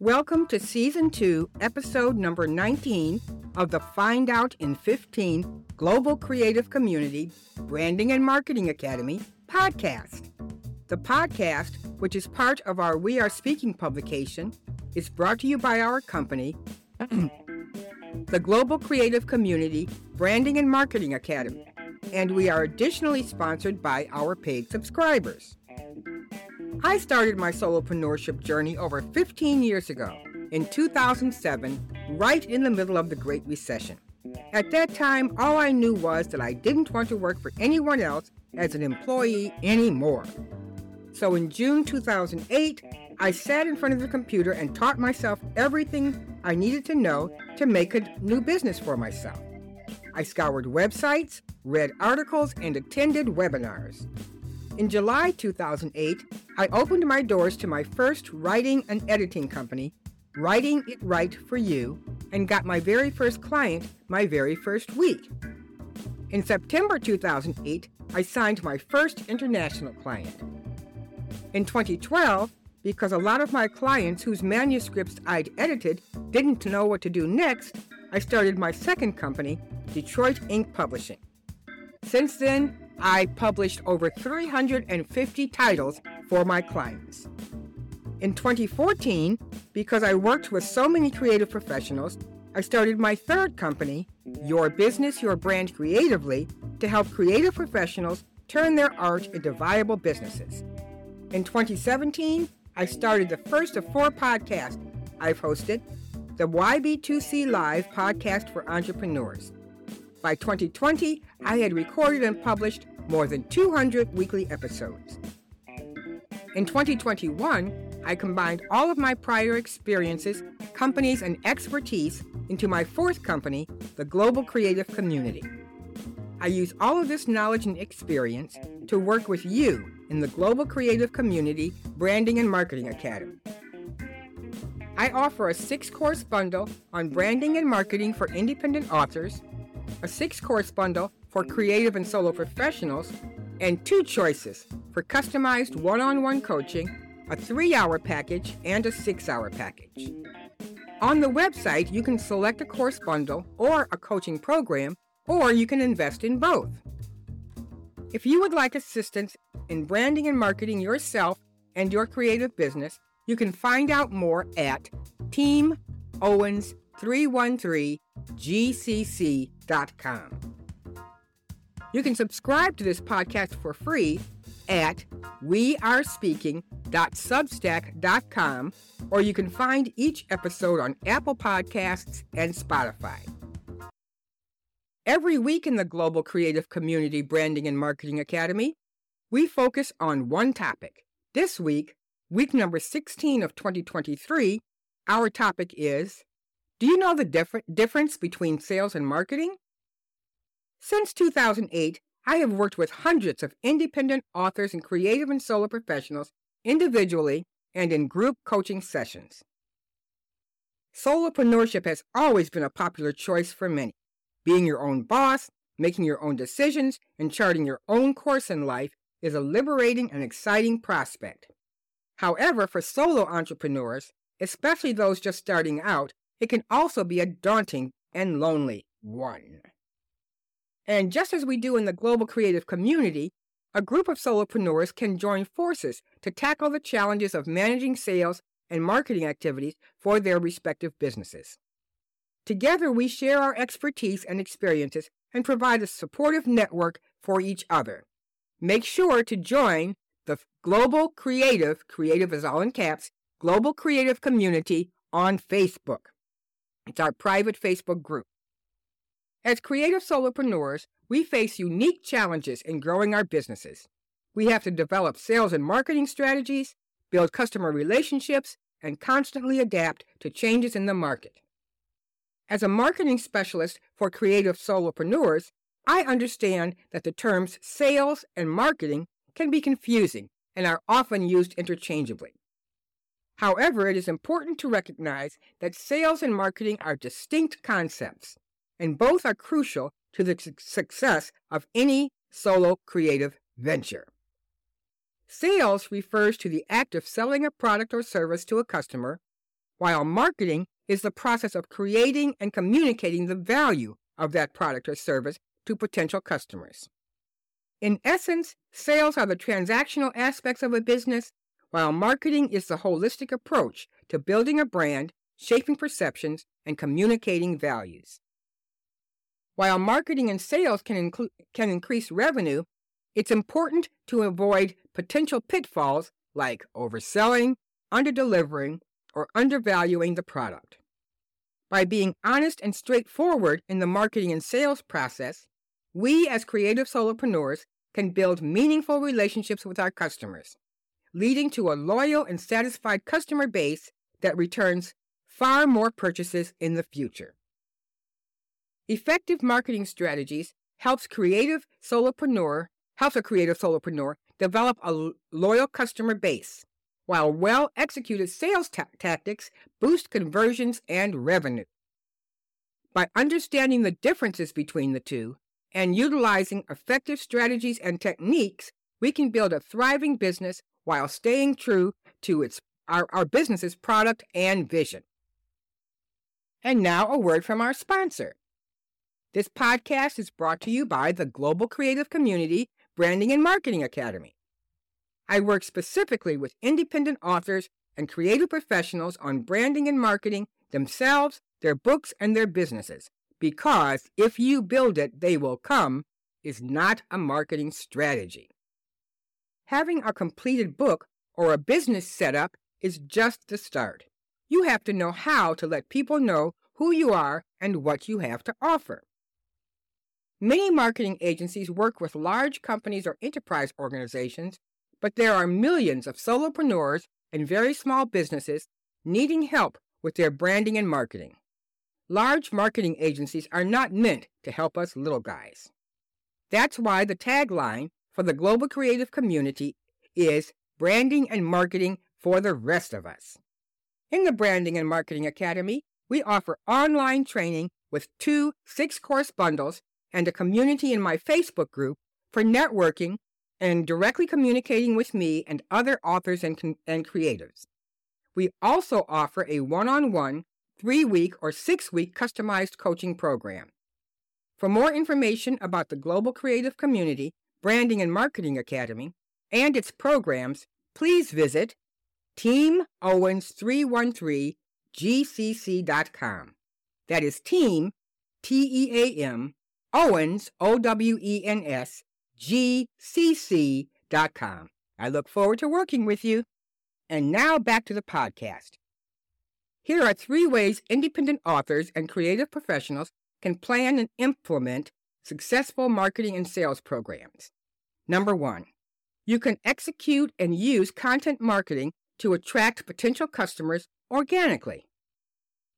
Welcome to Season 2, Episode number 19 of the Find Out in 15 Global Creative Community Branding and Marketing Academy podcast. The podcast, which is part of our We Are Speaking publication, is brought to you by our company, the Global Creative Community Branding and Marketing Academy, and we are additionally sponsored by our paid subscribers. I started my solopreneurship journey over 15 years ago, in 2007, right in the middle of the Great Recession. At that time, all I knew was that I didn't want to work for anyone else as an employee anymore. So in June 2008, I sat in front of the computer and taught myself everything I needed to know to make a new business for myself. I scoured websites, read articles, and attended webinars. In July 2008, I opened my doors to my first writing and editing company, Writing It Right for You, and got my very first client my very first week. In September 2008, I signed my first international client. In 2012, because a lot of my clients whose manuscripts I'd edited didn't know what to do next, I started my second company, Detroit Ink Publishing. Since then, I published over 350 titles for my clients. In 2014, because I worked with so many creative professionals, I started my third company, Your Business, Your Brand Creatively, to help creative professionals turn their art into viable businesses. In 2017, I started the first of four podcasts I've hosted, the YB2C Live podcast for entrepreneurs. By 2020, I had recorded and published more than 200 weekly episodes. In 2021, I combined all of my prior experiences, companies, and expertise into my fourth company, the Global Creative Community. I use all of this knowledge and experience to work with you in the Global Creative Community Branding and Marketing Academy. I offer a six course bundle on branding and marketing for independent authors a six course bundle for creative and solo professionals, and two choices for customized one on one coaching, a three hour package, and a six hour package. On the website, you can select a course bundle or a coaching program, or you can invest in both. If you would like assistance in branding and marketing yourself and your creative business, you can find out more at Team Owens 313gcc.com. You can subscribe to this podcast for free at wearespeaking.substack.com or you can find each episode on Apple Podcasts and Spotify. Every week in the Global Creative Community Branding and Marketing Academy, we focus on one topic. This week, week number 16 of 2023, our topic is do you know the differ- difference between sales and marketing? Since 2008, I have worked with hundreds of independent authors and creative and solo professionals individually and in group coaching sessions. Solopreneurship has always been a popular choice for many. Being your own boss, making your own decisions, and charting your own course in life is a liberating and exciting prospect. However, for solo entrepreneurs, especially those just starting out, it can also be a daunting and lonely one. And just as we do in the global creative community, a group of solopreneurs can join forces to tackle the challenges of managing sales and marketing activities for their respective businesses. Together, we share our expertise and experiences and provide a supportive network for each other. Make sure to join the Global Creative, creative is all in caps, Global Creative Community on Facebook. It's our private Facebook group. As creative solopreneurs, we face unique challenges in growing our businesses. We have to develop sales and marketing strategies, build customer relationships, and constantly adapt to changes in the market. As a marketing specialist for creative solopreneurs, I understand that the terms sales and marketing can be confusing and are often used interchangeably. However, it is important to recognize that sales and marketing are distinct concepts, and both are crucial to the success of any solo creative venture. Sales refers to the act of selling a product or service to a customer, while marketing is the process of creating and communicating the value of that product or service to potential customers. In essence, sales are the transactional aspects of a business, while marketing is the holistic approach to building a brand, shaping perceptions, and communicating values. While marketing and sales can, can increase revenue, it's important to avoid potential pitfalls like overselling, underdelivering, or undervaluing the product. By being honest and straightforward in the marketing and sales process, we as creative solopreneurs can build meaningful relationships with our customers, leading to a loyal and satisfied customer base that returns far more purchases in the future. Effective marketing strategies helps creative solopreneur helps a creative solopreneur develop a loyal customer base, while well executed sales ta- tactics boost conversions and revenue. By understanding the differences between the two and utilizing effective strategies and techniques, we can build a thriving business while staying true to its our, our business's product and vision. And now a word from our sponsor. This podcast is brought to you by the Global Creative Community Branding and Marketing Academy. I work specifically with independent authors and creative professionals on branding and marketing themselves, their books, and their businesses. Because if you build it, they will come is not a marketing strategy. Having a completed book or a business set up is just the start. You have to know how to let people know who you are and what you have to offer. Many marketing agencies work with large companies or enterprise organizations, but there are millions of solopreneurs and very small businesses needing help with their branding and marketing. Large marketing agencies are not meant to help us little guys. That's why the tagline for the global creative community is branding and marketing for the rest of us. In the Branding and Marketing Academy, we offer online training with two six course bundles and a community in my Facebook group for networking and directly communicating with me and other authors and, and creatives. We also offer a one on one, three week, or six week customized coaching program. For more information about the Global Creative Community Branding and Marketing Academy and its programs, please visit teamowens313gcc.com. That is team, T E A M, Owens, O W E N S, G C C dot com. I look forward to working with you. And now back to the podcast. Here are three ways independent authors and creative professionals can plan and implement successful marketing and sales programs. Number one, you can execute and use content marketing to attract potential customers organically.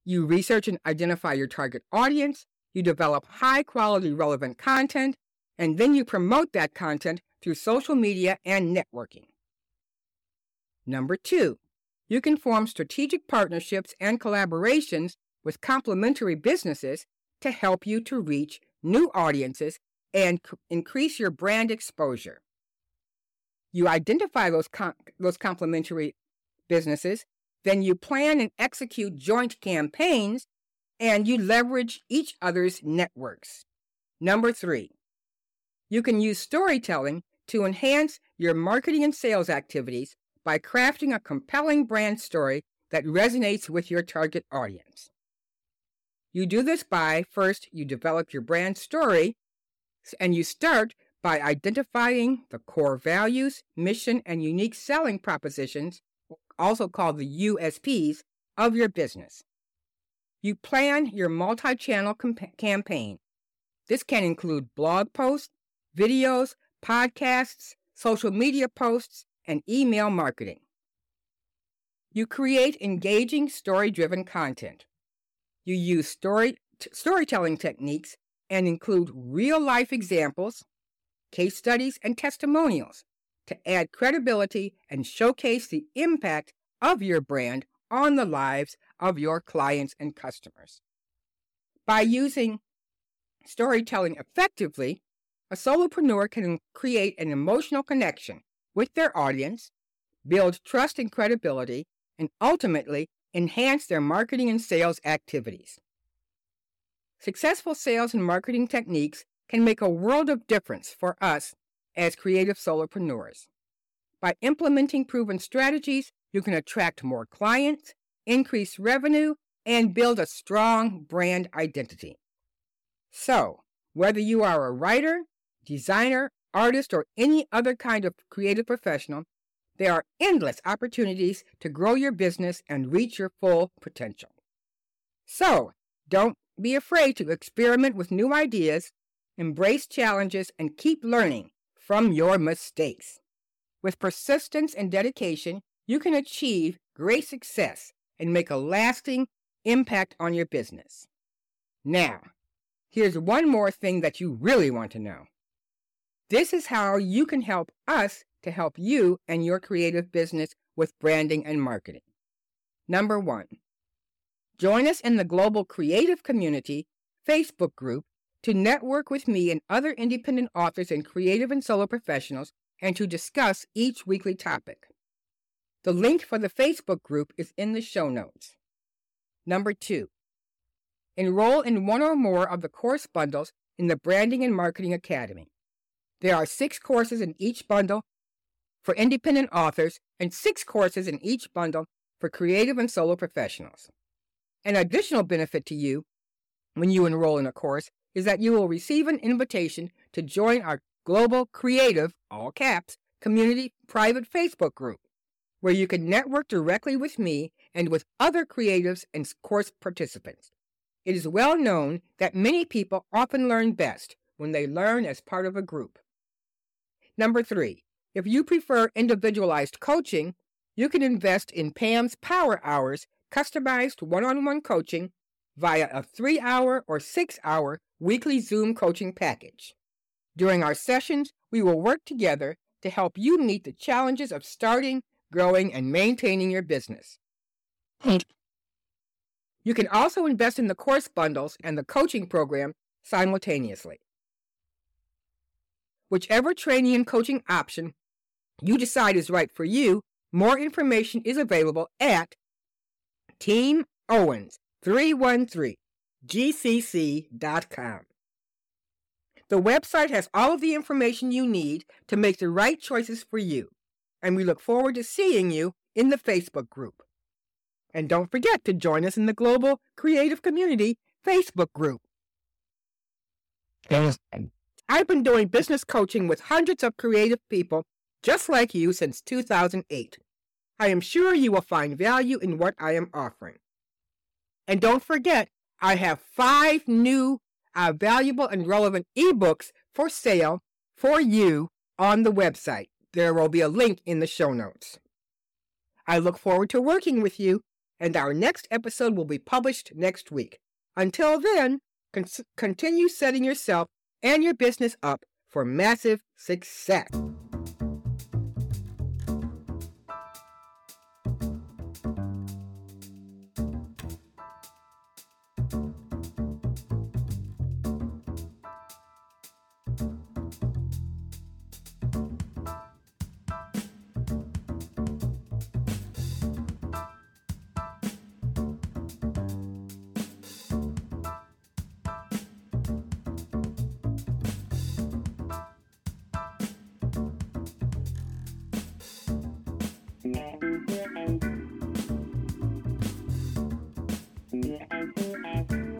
You research and identify your target audience, you develop high quality relevant content, and then you promote that content through social media and networking. Number two, you can form strategic partnerships and collaborations with complementary businesses to help you to reach new audiences and c- increase your brand exposure. You identify those, com- those complementary businesses, then you plan and execute joint campaigns, and you leverage each other's networks. Number three, you can use storytelling to enhance your marketing and sales activities by crafting a compelling brand story that resonates with your target audience. You do this by first, you develop your brand story, and you start by identifying the core values, mission, and unique selling propositions, also called the USPs, of your business. You plan your multi channel comp- campaign. This can include blog posts, videos, podcasts, social media posts, and email marketing. You create engaging story driven content. You use story, t- storytelling techniques and include real life examples, case studies, and testimonials to add credibility and showcase the impact of your brand on the lives of your clients and customers. By using storytelling effectively, a solopreneur can create an emotional connection with their audience, build trust and credibility, and ultimately enhance their marketing and sales activities. Successful sales and marketing techniques can make a world of difference for us as creative solopreneurs. By implementing proven strategies, you can attract more clients, increase revenue, and build a strong brand identity. So, whether you are a writer, designer, artist, or any other kind of creative professional, there are endless opportunities to grow your business and reach your full potential. So, don't be afraid to experiment with new ideas, embrace challenges, and keep learning from your mistakes. With persistence and dedication, you can achieve great success and make a lasting impact on your business. Now, here's one more thing that you really want to know. This is how you can help us to help you and your creative business with branding and marketing. Number one, join us in the Global Creative Community Facebook group to network with me and other independent authors and creative and solo professionals and to discuss each weekly topic. The link for the Facebook group is in the show notes. Number two, enroll in one or more of the course bundles in the Branding and Marketing Academy. There are six courses in each bundle for independent authors and six courses in each bundle for creative and solo professionals. An additional benefit to you when you enroll in a course is that you will receive an invitation to join our global creative, all caps, community private Facebook group, where you can network directly with me and with other creatives and course participants. It is well known that many people often learn best when they learn as part of a group. Number three, if you prefer individualized coaching, you can invest in Pam's Power Hours customized one on one coaching via a three hour or six hour weekly Zoom coaching package. During our sessions, we will work together to help you meet the challenges of starting, growing, and maintaining your business. You can also invest in the course bundles and the coaching program simultaneously. Whichever training and coaching option you decide is right for you, more information is available at Team Owens 313 gcc.com. The website has all of the information you need to make the right choices for you, and we look forward to seeing you in the Facebook group. And don't forget to join us in the Global Creative Community Facebook group. I've been doing business coaching with hundreds of creative people just like you since 2008. I am sure you will find value in what I am offering. And don't forget, I have five new uh, valuable and relevant ebooks for sale for you on the website. There will be a link in the show notes. I look forward to working with you, and our next episode will be published next week. Until then, con- continue setting yourself and your business up for massive success.